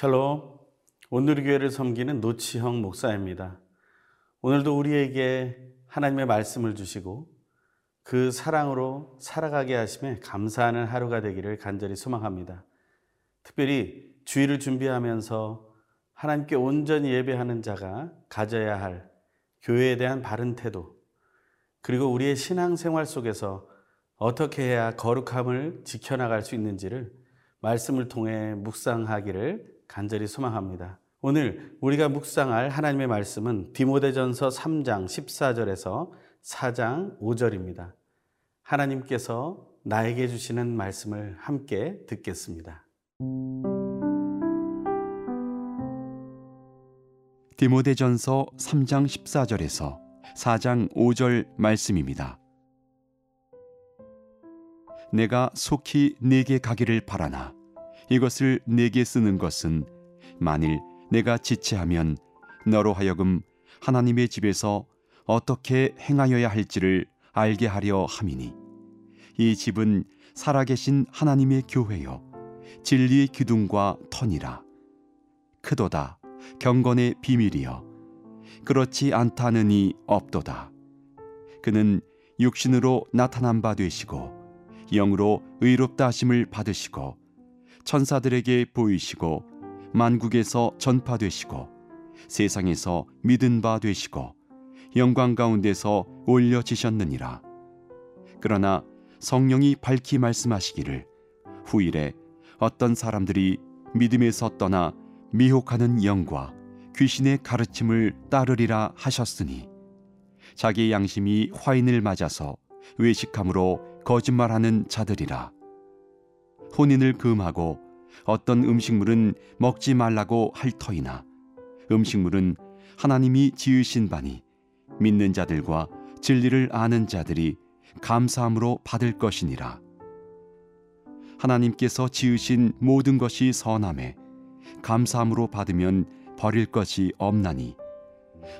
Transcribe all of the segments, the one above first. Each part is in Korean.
샬롬. 오늘 교회를 섬기는 노치형 목사입니다. 오늘도 우리에게 하나님의 말씀을 주시고 그 사랑으로 살아가게 하심에 감사하는 하루가 되기를 간절히 소망합니다. 특별히 주일을 준비하면서 하나님께 온전히 예배하는 자가 가져야 할 교회에 대한 바른 태도, 그리고 우리의 신앙생활 속에서 어떻게 해야 거룩함을 지켜나갈 수 있는지를 말씀을 통해 묵상하기를 간절히 소망합니다. 오늘 우리가 묵상할 하나님의 말씀은 디모데전서 3장 14절에서 4장 5절입니다. 하나님께서 나에게 주시는 말씀을 함께 듣겠습니다. 디모데전서 3장 14절에서 4장 5절 말씀입니다. 내가 속히 네게 가기를 바라나 이것을 내게 쓰는 것은 만일 내가 지체하면 너로 하여금 하나님의 집에서 어떻게 행하여야 할지를 알게 하려 함이니 이 집은 살아계신 하나님의 교회요 진리의 기둥과 터니라. 크도다 경건의 비밀이여. 그렇지 않다느니 없도다. 그는 육신으로 나타난 바 되시고 영으로 의롭다 하심을 받으시고 천사들에게 보이시고 만국에서 전파되시고 세상에서 믿은 바 되시고 영광 가운데서 올려지셨느니라. 그러나 성령이 밝히 말씀하시기를 후일에 어떤 사람들이 믿음에서 떠나 미혹하는 영과 귀신의 가르침을 따르리라 하셨으니 자기 양심이 화인을 맞아서 외식함으로 거짓말하는 자들이라 혼인을 금하고 어떤 음식물은 먹지 말라고 할 터이나 음식물은 하나님이 지으신 바니 믿는 자들과 진리를 아는 자들이 감사함으로 받을 것이니라. 하나님께서 지으신 모든 것이 선함에 감사함으로 받으면 버릴 것이 없나니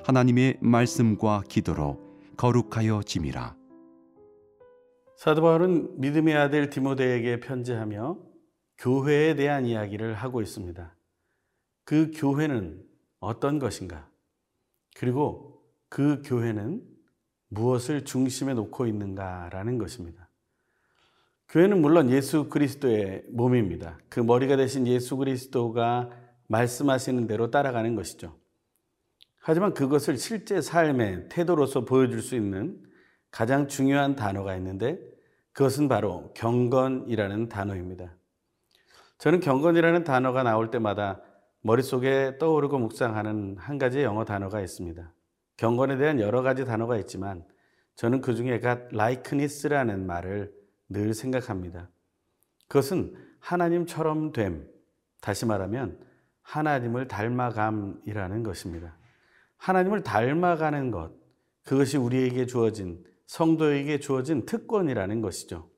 하나님의 말씀과 기도로 거룩하여 짐이라 사도 바울은 믿음의 아들 디모데에게 편지하며 교회에 대한 이야기를 하고 있습니다. 그 교회는 어떤 것인가? 그리고 그 교회는 무엇을 중심에 놓고 있는가라는 것입니다. 교회는 물론 예수 그리스도의 몸입니다. 그 머리가 되신 예수 그리스도가 말씀하시는 대로 따라가는 것이죠. 하지만 그것을 실제 삶의 태도로서 보여줄 수 있는 가장 중요한 단어가 있는데 그것은 바로 경건이라는 단어입니다. 저는 경건이라는 단어가 나올 때마다 머릿속에 떠오르고 묵상하는 한 가지 영어 단어가 있습니다. 경건에 대한 여러 가지 단어가 있지만 저는 그 중에 God likeness라는 말을 늘 생각합니다. 그것은 하나님처럼 됨, 다시 말하면 하나님을 닮아감이라는 것입니다. 하나님을 닮아가는 것, 그것이 우리에게 주어진 성도에게 주어진 특권이라는 것이죠.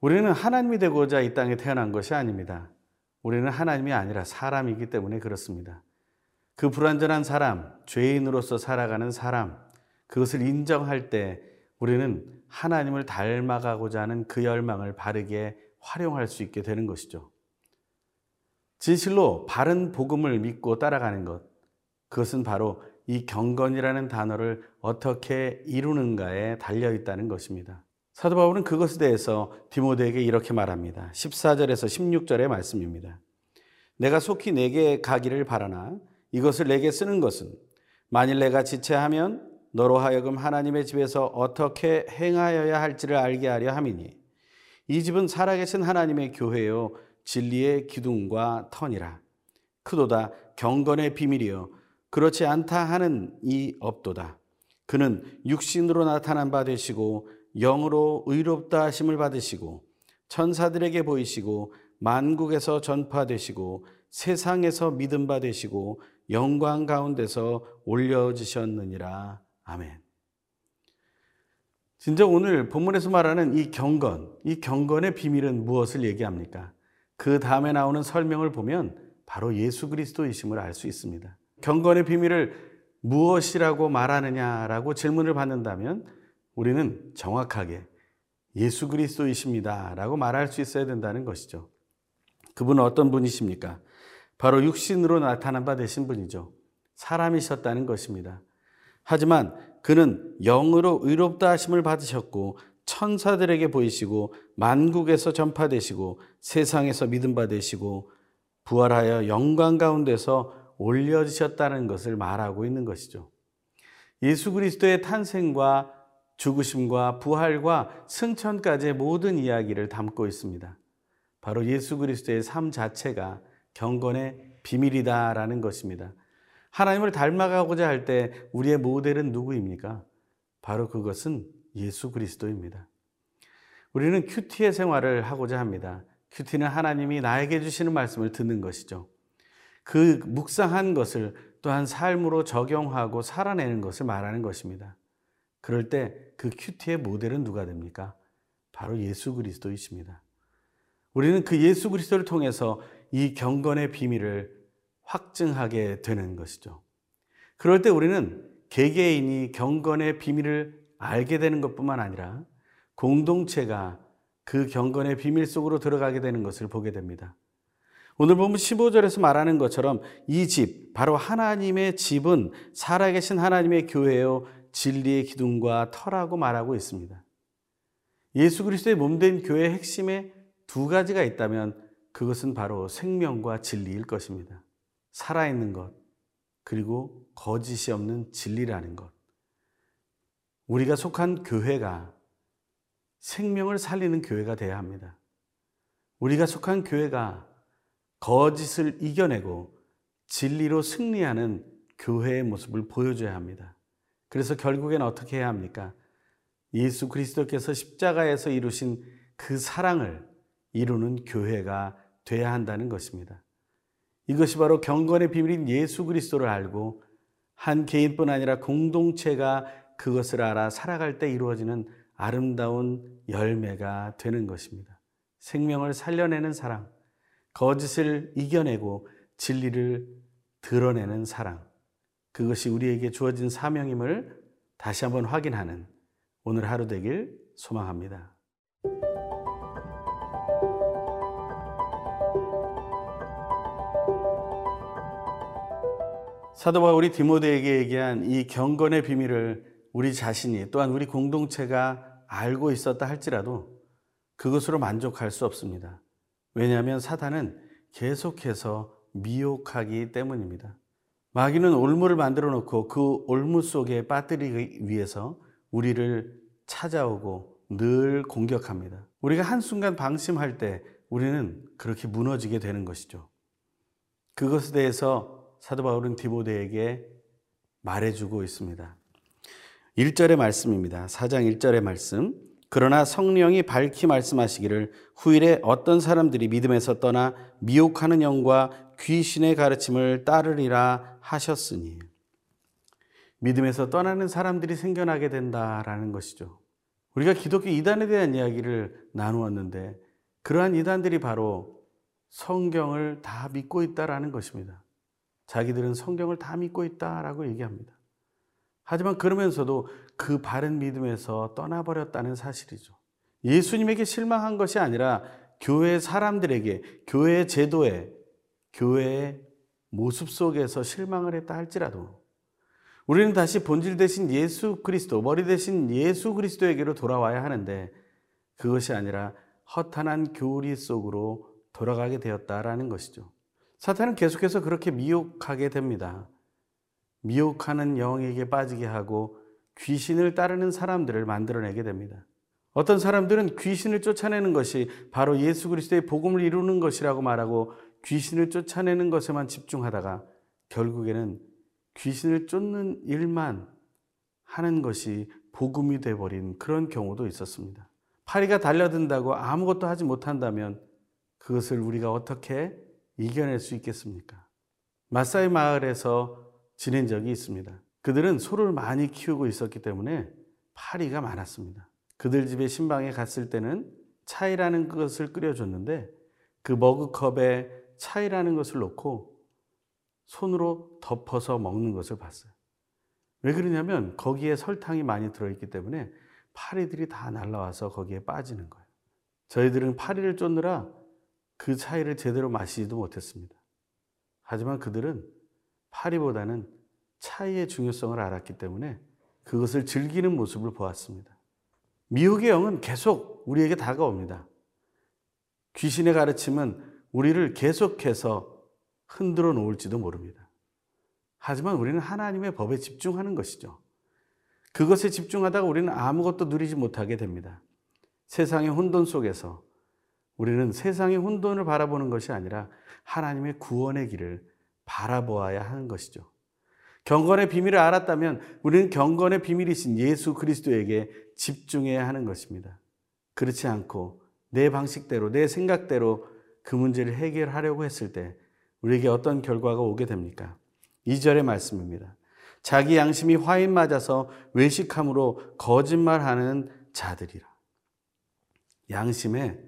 우리는 하나님이 되고자 이 땅에 태어난 것이 아닙니다. 우리는 하나님이 아니라 사람이기 때문에 그렇습니다. 그 불완전한 사람, 죄인으로서 살아가는 사람, 그것을 인정할 때 우리는 하나님을 닮아가고자 하는 그 열망을 바르게 활용할 수 있게 되는 것이죠. 진실로 바른 복음을 믿고 따라가는 것, 그것은 바로 이 경건이라는 단어를 어떻게 이루는가에 달려 있다는 것입니다. 사도 바울은 그것에 대해서 디모데에게 이렇게 말합니다. 14절에서 16절의 말씀입니다. 내가 속히 내게 가기를 바라나 이것을 내게 쓰는 것은 만일 내가 지체하면 너로 하여금 하나님의 집에서 어떻게 행하여야 할지를 알게 하려 함이니 이 집은 살아계신 하나님의 교회요 진리의 기둥과 터니라 크도다 경건의 비밀이요 그렇지 않다 하는 이 업도다 그는 육신으로 나타난 바 되시고 영으로 의롭다 하심을 받으시고 천사들에게 보이시고 만국에서 전파되시고 세상에서 믿음 받으시고 영광 가운데서 올려지셨느니라. 아멘. 진짜 오늘 본문에서 말하는 이 경건, 이 경건의 비밀은 무엇을 얘기합니까? 그 다음에 나오는 설명을 보면 바로 예수 그리스도이심을 알 수 있습니다. 경건의 비밀을 무엇이라고 말하느냐라고 질문을 받는다면 우리는 정확하게 예수 그리스도이십니다. 라고 말할 수 있어야 된다는 것이죠. 그분은 어떤 분이십니까? 바로 육신으로 나타난 바 되신 분이죠. 사람이셨다는 것입니다. 하지만 그는 영으로 의롭다 하심을 받으셨고 천사들에게 보이시고 만국에서 전파되시고 세상에서 믿음 받으시고 부활하여 영광 가운데서 올려지셨다는 것을 말하고 있는 것이죠. 예수 그리스도의 탄생과 죽으심과 부활과 승천까지의 모든 이야기를 담고 있습니다. 바로 예수 그리스도의 삶 자체가 경건의 비밀이다라는 것입니다. 하나님을 닮아가고자 할 때 우리의 모델은 누구입니까? 바로 그것은 예수 그리스도입니다. 우리는 큐티의 생활을 하고자 합니다. 큐티는 하나님이 나에게 주시는 말씀을 듣는 것이죠. 그 묵상한 것을 또한 삶으로 적용하고 살아내는 것을 말하는 것입니다. 그럴 때 그 큐티의 모델은 누가 됩니까? 바로 예수 그리스도이십니다. 우리는 그 예수 그리스도를 통해서 이 경건의 비밀을 확증하게 되는 것이죠. 그럴 때 우리는 개개인이 경건의 비밀을 알게 되는 것뿐만 아니라 공동체가 그 경건의 비밀 속으로 들어가게 되는 것을 보게 됩니다. 오늘 보면 15절에서 말하는 것처럼 이 집, 바로 하나님의 집은 살아계신 하나님의 교회요, 진리의 기둥과 터라고 말하고 있습니다. 예수 그리스도의 몸된 교회의 핵심에 두 가지가 있다면 그것은 바로 생명과 진리일 것입니다. 살아있는 것, 그리고 거짓이 없는 진리라는 것. 우리가 속한 교회가 생명을 살리는 교회가 되어야 합니다. 우리가 속한 교회가 거짓을 이겨내고 진리로 승리하는 교회의 모습을 보여줘야 합니다. 그래서 결국엔 어떻게 해야 합니까? 예수 그리스도께서 십자가에서 이루신 그 사랑을 이루는 교회가 돼야 한다는 것입니다. 이것이 바로 경건의 비밀인 예수 그리스도를 알고 한 개인뿐 아니라 공동체가 그것을 알아 살아갈 때 이루어지는 아름다운 열매가 되는 것입니다. 생명을 살려내는 사랑, 거짓을 이겨내고 진리를 드러내는 사랑. 그것이 우리에게 주어진 사명임을 다시 한번 확인하는 오늘 하루 되길 소망합니다. 사도 바울이 디모데에게 얘기한 이 경건의 비밀을 우리 자신이 또한 우리 공동체가 알고 있었다 할지라도 그것으로 만족할 수 없습니다. 왜냐하면 사탄은 계속해서 미혹하기 때문입니다. 마귀는 올무를 만들어 놓고 그 올무 속에 빠뜨리기 위해서 우리를 찾아오고 늘 공격합니다. 우리가 한순간 방심할 때 우리는 그렇게 무너지게 되는 것이죠. 그것에 대해서 사도 바울은 디모데에게 말해주고 있습니다. 1절의 말씀입니다. 4장 1절의 말씀. 그러나 성령이 밝히 말씀하시기를 후일에 어떤 사람들이 믿음에서 떠나 미혹하는 영과 귀신의 가르침을 따르리라 하셨으니 믿음에서 떠나는 사람들이 생겨나게 된다라는 것이죠. 우리가 기독교 이단에 대한 이야기를 나누었는데 그러한 이단들이 바로 성경을 다 믿고 있다라는 것입니다. 자기들은 성경을 다 믿고 있다라고 얘기합니다. 하지만 그러면서도 그 바른 믿음에서 떠나버렸다는 사실이죠. 예수님에게 실망한 것이 아니라 교회 사람들에게, 교회 제도에, 교회의 모습 속에서 실망을 했다 할지라도 우리는 다시 본질 대신 예수 그리스도, 머리 대신 예수 그리스도에게로 돌아와야 하는데 그것이 아니라 허탄한 교리 속으로 돌아가게 되었다라는 것이죠. 사탄은 계속해서 그렇게 미혹하게 됩니다. 미혹하는 영에게 빠지게 하고 귀신을 따르는 사람들을 만들어내게 됩니다. 어떤 사람들은 귀신을 쫓아내는 것이 바로 예수 그리스도의 복음을 이루는 것이라고 말하고 귀신을 쫓아내는 것에만 집중하다가 결국에는 귀신을 쫓는 일만 하는 것이 복음이 돼버린 그런 경우도 있었습니다. 파리가 달려든다고 아무것도 하지 못한다면 그것을 우리가 어떻게 이겨낼 수 있겠습니까? 마사이 마을에서 지낸 적이 있습니다. 그들은 소를 많이 키우고 있었기 때문에 파리가 많았습니다. 그들 집에 신방에 갔을 때는 차이라는 것을 끓여줬는데 그 머그컵에 차이라는 것을 넣고 손으로 덮어서 먹는 것을 봤어요. 왜 그러냐면 거기에 설탕이 많이 들어있기 때문에 파리들이 다 날라와서 거기에 빠지는 거예요. 저희들은 파리를 쫓느라 그 차이를 제대로 마시지도 못했습니다. 하지만 그들은 파리보다는 차이의 중요성을 알았기 때문에 그것을 즐기는 모습을 보았습니다. 미혹의 영은 계속 우리에게 다가옵니다. 귀신의 가르침은 우리를 계속해서 흔들어 놓을지도 모릅니다. 하지만 우리는 하나님의 법에 집중하는 것이죠. 그것에 집중하다가 우리는 아무것도 누리지 못하게 됩니다. 세상의 혼돈 속에서 우리는 세상의 혼돈을 바라보는 것이 아니라 하나님의 구원의 길을 바라보아야 하는 것이죠. 경건의 비밀을 알았다면 우리는 경건의 비밀이신 예수 그리스도에게 집중해야 하는 것입니다. 그렇지 않고 내 방식대로, 내 생각대로 그 문제를 해결하려고 했을 때 우리에게 어떤 결과가 오게 됩니까? 2절의 말씀입니다. 자기 양심이 화인 맞아서 외식함으로 거짓말하는 자들이라. 양심에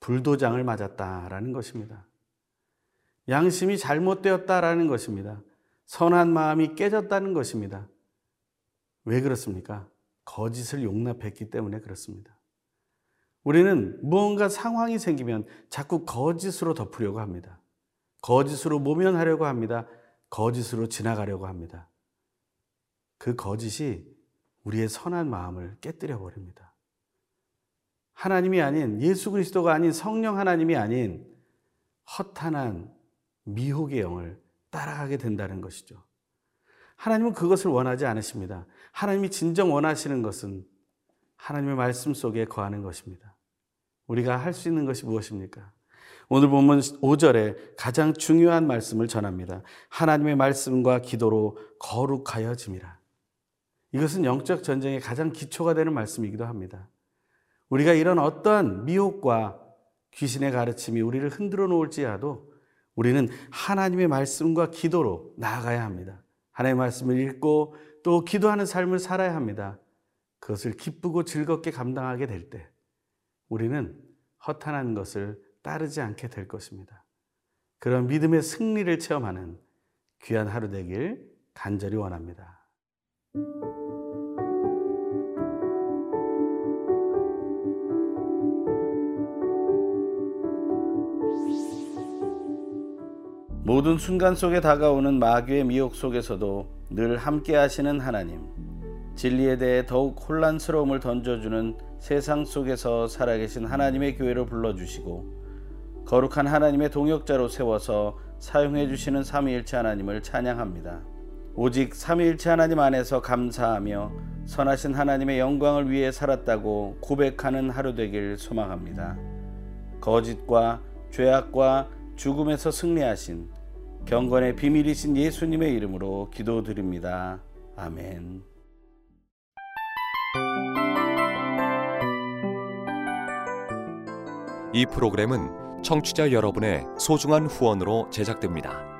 불도장을 맞았다라는 것입니다. 양심이 잘못되었다라는 것입니다. 선한 마음이 깨졌다는 것입니다. 왜 그렇습니까? 거짓을 용납했기 때문에 그렇습니다. 우리는 무언가 상황이 생기면 자꾸 거짓으로 덮으려고 합니다. 거짓으로 모면하려고 합니다. 거짓으로 지나가려고 합니다. 그 거짓이 우리의 선한 마음을 깨뜨려 버립니다. 하나님이 아닌 예수 그리스도가 아닌 성령 하나님이 아닌 허탄한 미혹의 영을 따라가게 된다는 것이죠. 하나님은 그것을 원하지 않으십니다. 하나님이 진정 원하시는 것은 하나님의 말씀 속에 거하는 것입니다. 우리가 할 수 있는 것이 무엇입니까? 오늘 보면 5절에 가장 중요한 말씀을 전합니다. 하나님의 말씀과 기도로 거룩하여짐이라. 이것은 영적 전쟁의 가장 기초가 되는 말씀이기도 합니다. 우리가 이런 어떠한 미혹과 귀신의 가르침이 우리를 흔들어 놓을지라도 우리는 하나님의 말씀과 기도로 나아가야 합니다. 하나님의 말씀을 읽고 또 기도하는 삶을 살아야 합니다. 그것을 기쁘고 즐겁게 감당하게 될 때 우리는 허탄한 것을 따르지 않게 될 것입니다. 그런 믿음의 승리를 체험하는 귀한 하루 되길 간절히 원합니다. 모든 순간 속에 다가오는 마귀의 미혹 속에서도 늘 함께 하시는 하나님. 진리에 대해 더욱 혼란스러움을 던져주는 세상 속에서 살아계신 하나님의 교회를 불러주시고 거룩한 하나님의 동역자로 세워서 사용해 주시는 삼위일체 하나님을 찬양합니다. 오직 삼위일체 하나님 안에서 감사하며 선하신 하나님의 영광을 위해 살았다고 고백하는 하루 되길 소망합니다. 거짓과 죄악과 죽음에서 승리하신 경건의 비밀이신 예수님의 이름으로 기도드립니다. 아멘. 이 프로그램은 청취자 여러분의 소중한 후원으로 제작됩니다.